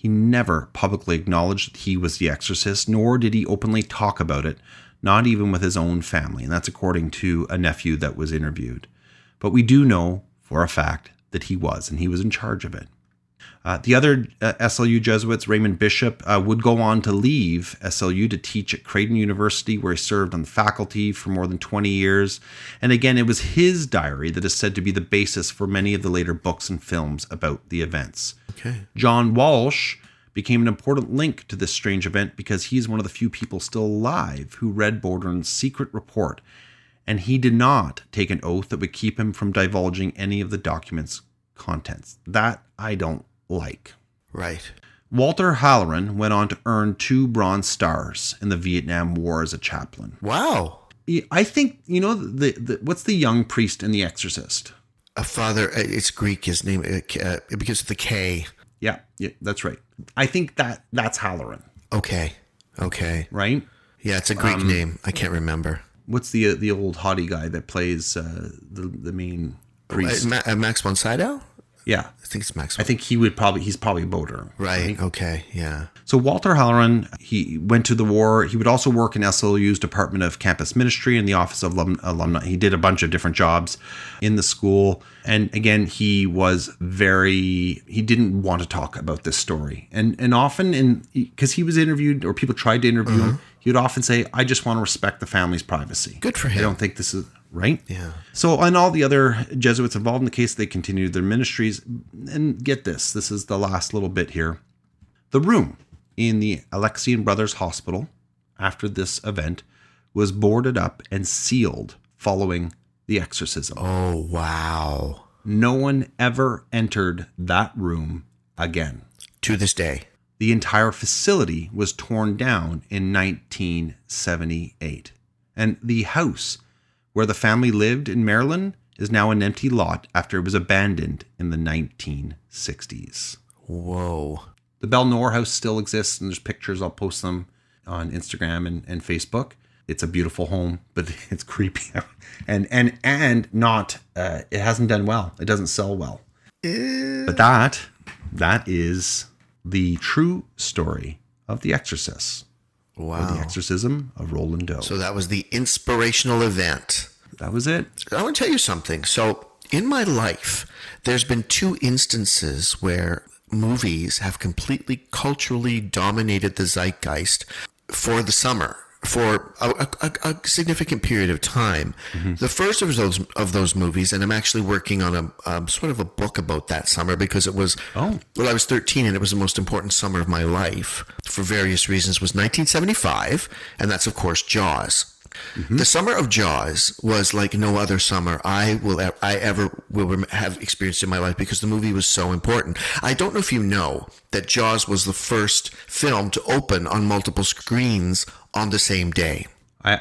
He never publicly acknowledged that he was the exorcist, nor did he openly talk about it, not even with his own family. And that's according to a nephew that was interviewed. But we do know for a fact that he was, and he was in charge of it. Uh, the other uh, SLU Jesuits, Raymond Bishop, uh, would go on to leave SLU to teach at Creighton University, where he served on the faculty for more than 20 years. And again, it was his diary that is said to be the basis for many of the later books and films about the events. Okay. John Walsh became an important link to this strange event because he's one of the few people still alive who read Bowdern's secret report, and he did not take an oath that would keep him from divulging any of the document's contents. That I don't like. Right. Walter Halloran went on to earn two Bronze Stars in the Vietnam War as a chaplain. Wow. I think you know the, the what's the young priest in The Exorcist. A father, uh, it's Greek, his name, uh, uh, it begins with the K. Yeah, yeah, that's right. I think that that's Halloran, Okay. Okay. right? Yeah, it's a Greek Um, name. I can't remember. What's the the old haughty guy that plays uh, the the main priest? Uh, Ma- uh, Max von Sydow? Yeah, I think it's Max. I think he would probably he's probably Bowdern. right. Okay. Yeah. So Walter Halloran, he went to the war. He would also work in SLU's Department of Campus Ministry and the Office of Alum- Alumni. He did a bunch of different jobs in the school. And again, he was very he didn't want to talk about this story. And and often in because he was interviewed or people tried to interview him, mm-hmm. he would often say, "I just want to respect the family's privacy." Good for him. I don't think this is right. Yeah. So, and all the other Jesuits involved in the case, they continued their ministries. And get this this is the last little bit here. The room in the Alexian Brothers Hospital after this event was boarded up and sealed following the exorcism. Oh, wow. No one ever entered that room again. To this day. The entire facility was torn down in 1978. And the house where the family lived in Maryland is now an empty lot after it was abandoned in the 1960s. Whoa. The Bell Bel-Nor house still exists, and there's pictures. I'll post them on Instagram and, and Facebook. It's a beautiful home, but [LAUGHS] it's creepy, and and and not. Uh, it hasn't done well. It doesn't sell well. But that that is the true story of The Exorcist, or Wow. the exorcism of Roland Doe. So that was the inspirational event. that was it. I want to tell you something. So, in my life, there's been two instances where movies have completely culturally dominated the zeitgeist for the summer for a, a, a significant period of time. The first of those of those movies, and I'm actually working on a um, sort of a book about that summer because it was Oh. well, I was 13 and it was the most important summer of my life for various reasons. Was 1975, and that's of course Jaws. The summer of Jaws was like no other summer I will I ever will have experienced in my life because the movie was so important. I don't know if you know that Jaws was the first film to open on multiple screens on the same day. I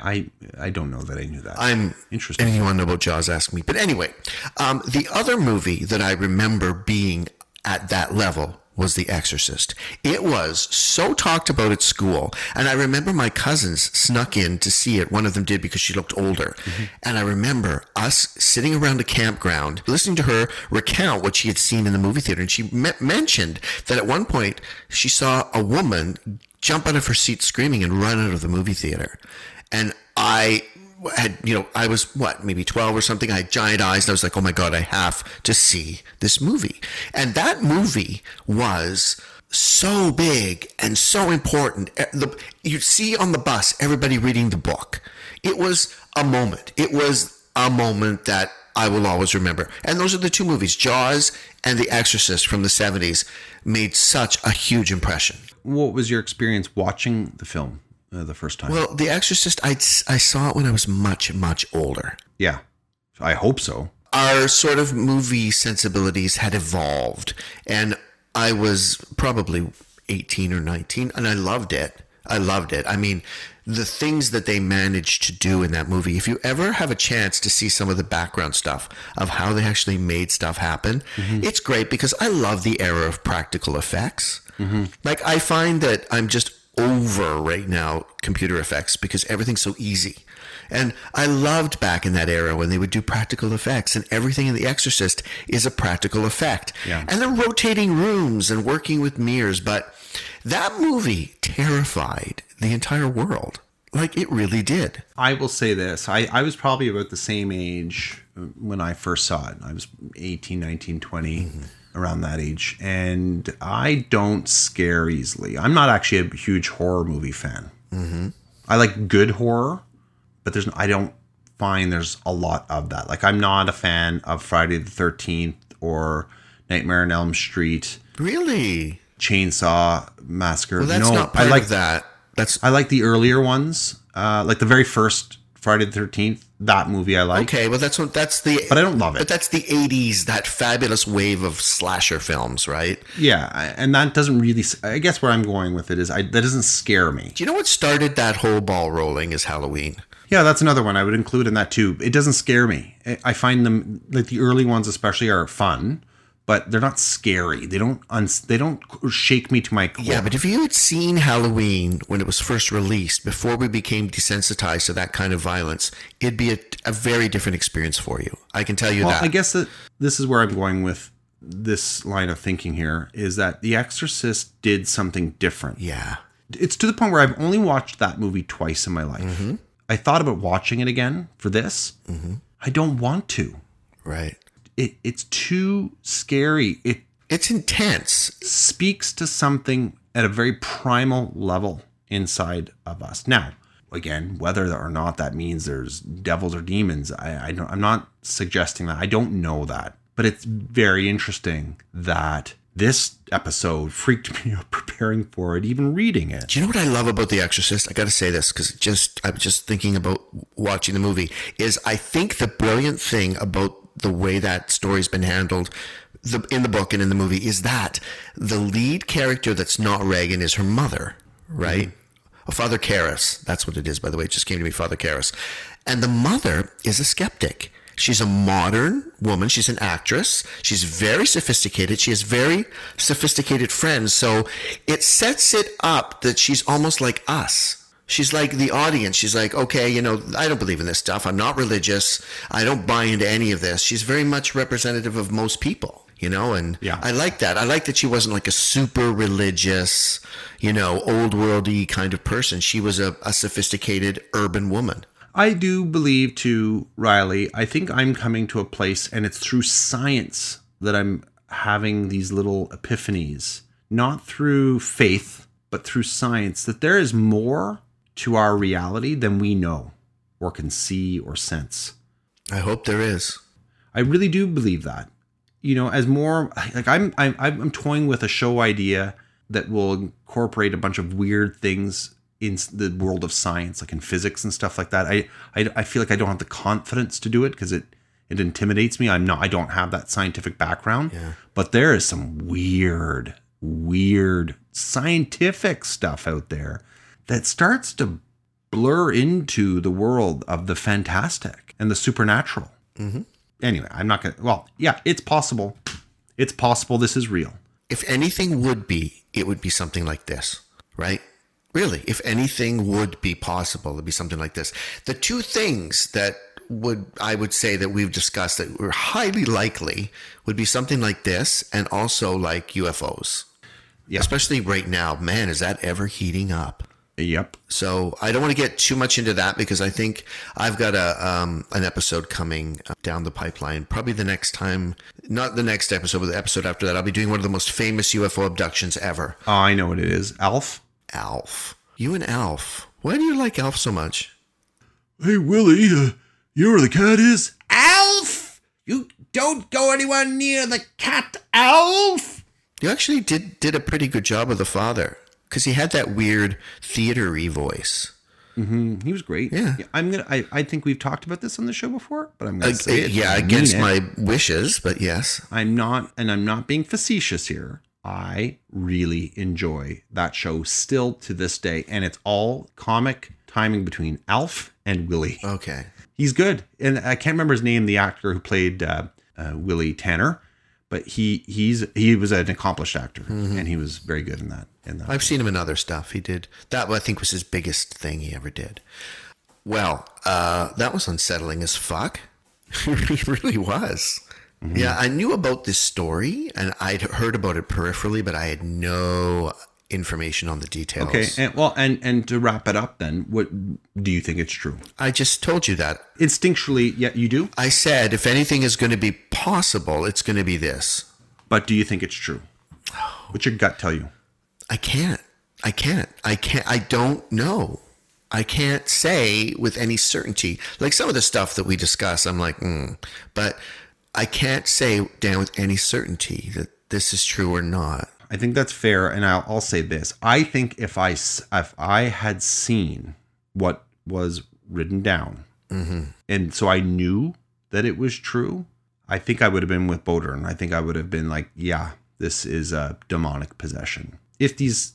I, I don't know that I knew that. I'm Interesting. Anything you want to know about Jaws? Ask me. But anyway, um, the other movie that I remember being at that level was The Exorcist. It was so talked about at school, and I remember my cousins snuck in to see it. One of them did because she looked older, and I remember us sitting around a campground listening to her recount what she had seen in the movie theater, and she me- mentioned that at one point she saw a woman jump out of her seat screaming and run out of the movie theater, and I had you know I was what maybe 12 or something? I had giant eyes and I was like oh my god I have to see this movie. And that movie was so big and so important. Eh, the, you see on the bus everybody reading the book. It was a moment. It was a moment that I will always remember. And those are the two movies. Jaws and The Exorcist from the 70s made such a huge impression what was your experience watching the film uh, the first time? well The Exorcist I, I saw it when I was much much older yeah, I hope so. our sort of movie sensibilities had evolved and i was probably 18 or 19 and i loved it i loved it i mean the things that they managed to do in that movie. If you ever have a chance to see some of the background stuff of how they actually made stuff happen, it's great because I love the era of practical effects. Mm-hmm. Like I find that I'm just over right now computer effects because everything's so easy. And I loved back in that era when they would do practical effects and everything in The Exorcist is a practical effect. Yeah. And the rotating rooms and working with mirrors. But that movie terrified the entire world. Like it really did. I will say this. I, I was probably about the same age when I first saw it. I was 18, 19, 20, mm-hmm. Around that age. And I don't scare easily. I'm not actually a huge horror movie fan. I like good horror, but there's I don't find there's a lot of that. Like I'm not a fan of Friday the 13th or Nightmare on Elm Street, Really? Chainsaw Massacre. Well, that's no, not part I like of that. That's I like the earlier ones, uh, like the very first Friday the Thirteenth. That movie I like, okay. Well, that's what that's the. but I don't love it. But that's the '80s, that fabulous wave of slasher films, right? Yeah, and that doesn't really. I guess where I'm going with it is, I that doesn't scare me. Do you know what started that whole ball rolling? Is Halloween. Yeah, that's another one I would include in that too. It doesn't scare me. I- I find them like the early ones, especially, are fun, but they're not scary. They don't. Uns- they don't shake me to my core. Yeah, but if you had seen Halloween when it was first released, before we became desensitized to that kind of violence, it'd be a, a very different experience for you. I can tell you Well, that. I guess that this is where I'm going with this line of thinking here is that The Exorcist did something different. yeah. It's to the point where I've only watched that movie twice in my life. Mm-hmm. I thought about watching it again for this. I don't want to. Right. It it's too scary. It It's intense. speaks to something at a very primal level inside of us. Now, again, whether or not that means there's devils or demons, I, I don't, I'm not suggesting that. I don't know that, but it's very interesting that this episode freaked [LAUGHS] me out preparing for it, even reading it. Do you know what I love about The Exorcist? I got to say this because just I'm just thinking about watching the movie. Is I think the brilliant thing about the way that story's been handled, the, in the book and in the movie, is that the lead character that's not Reagan is her mother, right? Oh, Father Karras. That's what it is, by the way. It just came to me, Father Karras. And the mother is a skeptic. She's a modern woman. She's an actress. She's very sophisticated. She has very sophisticated friends. So it sets it up that she's almost like us. She's like the audience. She's like, okay, you know, I don't believe in this stuff. I'm not religious. I don't buy into any of this. She's very much representative of most people, you know, and Yeah. I like that. I like that she wasn't like a super religious, you know, old worldy kind of person. She was a, a sophisticated urban woman. I do believe too, Riley. I think I'm coming to a place, and it's through science that I'm having these little epiphanies, not through faith, but through science, that there is more to our reality than we know or can see or sense. I hope there is. I really do believe that. You know, as more like I'm I'm I'm toying with a show idea that will incorporate a bunch of weird things in the world of science, like in physics and stuff like that. I I, I feel like I don't have the confidence to do it because it it intimidates me. I'm not I don't have that scientific background. Yeah. But there is some weird, weird scientific stuff out there that starts to blur into the world of the fantastic and the supernatural. Mm-hmm. Anyway, I'm not gonna. Well, yeah, it's possible. It's possible this is real. If anything would be, it would be something like this, right? Really, if anything would be possible, it'd be something like this. The two things that would I would say that we've discussed that were highly likely would be something like this and also like UFOs. Yeah. Especially right now, man, is that ever heating up? Yep. So I don't want to get too much into that because I think I've got a um, an episode coming uh, down the pipeline. Probably the next time, not the next episode, but the episode after that. I'll be doing one of the most famous UFO abductions ever. Oh, I know what it is. Alf. Alf. You and Alf. Why do you like Alf so much? Hey Willie, uh, you where the cat is? Alf! You don't go anywhere near the cat, Alf! You actually did did a pretty good job of the father because he had that weird theatery voice. He was great. Yeah. I'm gonna. I, I think we've talked about this on the show before, but I'm gonna Uh, say it. yeah, against it. my wishes, but yes. I'm not, and I'm not being facetious here. I really enjoy that show still to this day, and it's all comic timing between Alf and Willie. Okay. He's good, and I can't remember his name, the actor who played uh, uh, Willie Tanner, but he he's he was an accomplished actor, and he was very good in that. In that. I've seen him in other stuff. He did that. I think was his biggest thing he ever did. Well, uh, that was unsettling as fuck. [LAUGHS] it really was. Yeah, I knew about this story and I'd heard about it peripherally, but I had no information on the details. Okay, and well, and and to wrap it up, then, what do you think it's true? I just told you that. Instinctually, yeah, you do. I said if anything is going to be possible, it's going to be this. But do you think it's true? [SIGHS] What's your gut tell you? I can't. I can't. I can't. I don't know. I can't say with any certainty. Like some of the stuff that we discuss, I'm like, mm. but I can't say down with any certainty that this is true or not. I think that's fair, and I'll, I'll say this: I think if I if I had seen what was written down, mm-hmm. and so I knew that it was true, I think I would have been with Bowdern, and I think I would have been like, yeah, this is a demonic possession. If these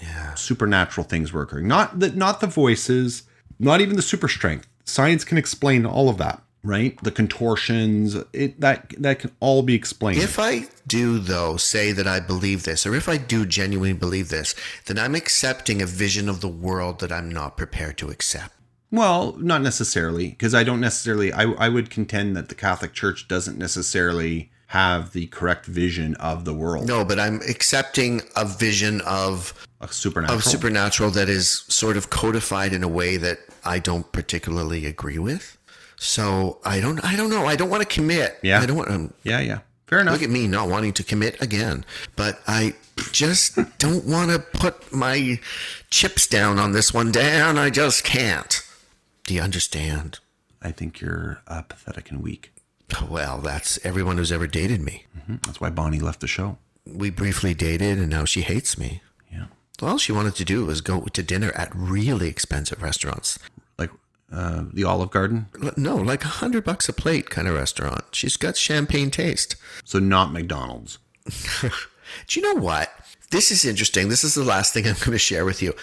Yeah. supernatural things were occurring, not the not the voices, not even the super strength. Science can explain all of that, right? The contortions, it that that can all be explained. If I do, though, say that I believe this, or if I do genuinely believe this, then I'm accepting a vision of the world that I'm not prepared to accept. Well, not necessarily, because I don't necessarily. I I would contend that the Catholic Church doesn't necessarily have the correct vision of the world. No, but I'm accepting a vision of a supernatural. of supernatural that is sort of codified in a way that I don't particularly agree with. So I don't, I don't know. I don't want to commit. Yeah. I don't want. Um, yeah, yeah, fair enough. look at me not wanting to commit again, but I just [LAUGHS] don't want to put my chips down on this one. Dan. I just can't. Do you understand? I think you're uh, pathetic and weak. Well, that's everyone who's ever dated me. Mhm. That's why Bonnie left the show. We briefly dated, and now she hates me. Yeah, All she wanted to do was go to dinner at really expensive restaurants. Uh, the Olive Garden. No, like a hundred bucks a plate kind of restaurant. She's got champagne taste. So not McDonald's. [LAUGHS] Do you know what? This is interesting. This is the last thing I'm going to share with you.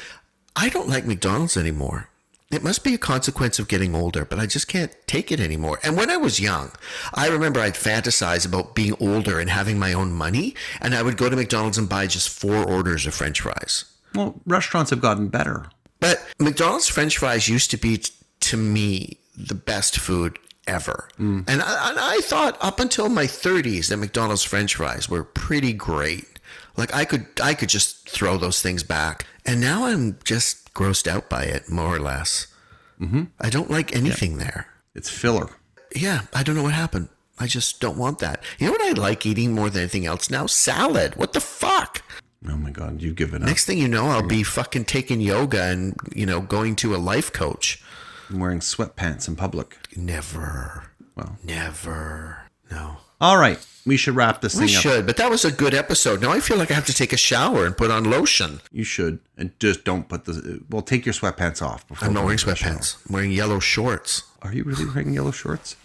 I don't like McDonald's anymore. It must be a consequence of getting older, but I just can't take it anymore. And when I was young, I remember I'd fantasize about being older and having my own money, and I would go to McDonald's and buy just four orders of french fries. Well, restaurants have gotten better. But McDonald's French fries used to be, to me, the best food ever. And, I, and I thought up until my 30s that McDonald's French fries were pretty great. Like I could, I could just throw those things back. And now I'm just grossed out by it, more or less. Mm-hmm. I don't like anything there. It's filler. Yeah, I don't know what happened. I just don't want that. You know what I like eating more than anything else now? Salad. What the fuck? Oh my god, you've given up. Next thing you know, I'll be fucking taking yoga and, you know, going to a life coach. I'm wearing sweatpants in public. Never. Well, Never. No. all right. We should wrap this We thing up. We should, but that was a good episode. Now I feel like I have to take a shower and put on lotion. You should, and just don't put the. Well, take your sweatpants off. Before I'm not wearing to the shower. sweatpants. I'm wearing yellow shorts. Are you really wearing yellow shorts?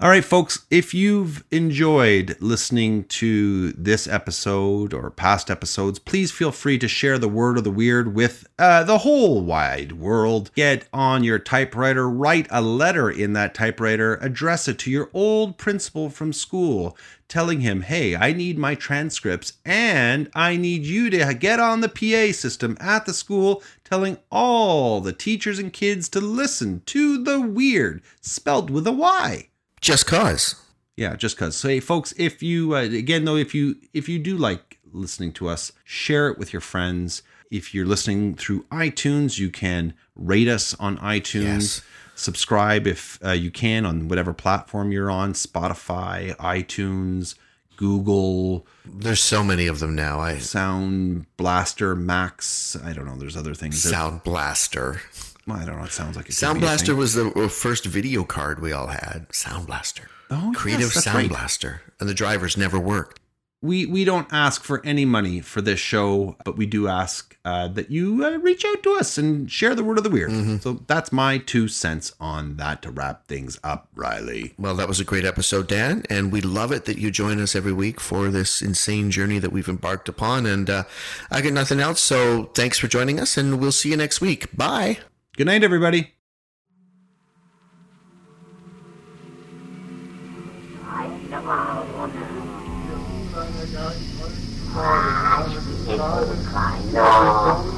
All right, folks, if you've enjoyed listening to this episode or past episodes, please feel free to share the word of the weird with uh, the whole wide world. Get on your typewriter, write a letter in that typewriter, address it to your old principal from school, telling him, hey, I need my transcripts and I need you to get on the PA system at the school, telling all the teachers and kids to listen to the weird, spelled with a Y. Just cause. Yeah, just cause. So, hey, folks, if you uh, again though, if you if you do like listening to us, share it with your friends. If you're listening through iTunes, you can rate us on iTunes. Yes. Subscribe if uh, you can on whatever platform you're on: Spotify, iTunes, Google, There's so many of them now. I Sound Blaster, Max. I don't know. There's other things. Sound Blaster. Well, I don't know. It sounds like it Sound Blaster was the uh, first video card we all had. Sound Blaster. Oh, Creative that's Sound right. Blaster. And the drivers never worked. we we don't ask for any money for this show, but we do ask uh, that you uh, reach out to us and share the word of the weird. Mm-hmm. So that's my two cents on that to wrap things up, Riley. Well, that was a great episode, Dan, and we love it that you join us every week for this insane journey that we've embarked upon. And uh, I got nothing else, so thanks for joining us, and we'll see you next week. Bye. Good night, everybody. Ja,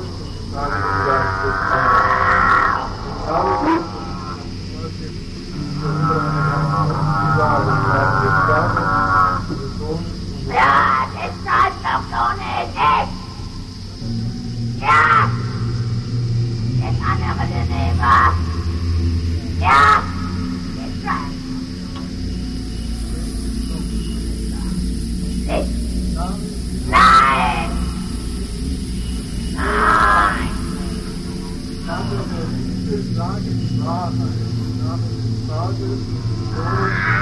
causes.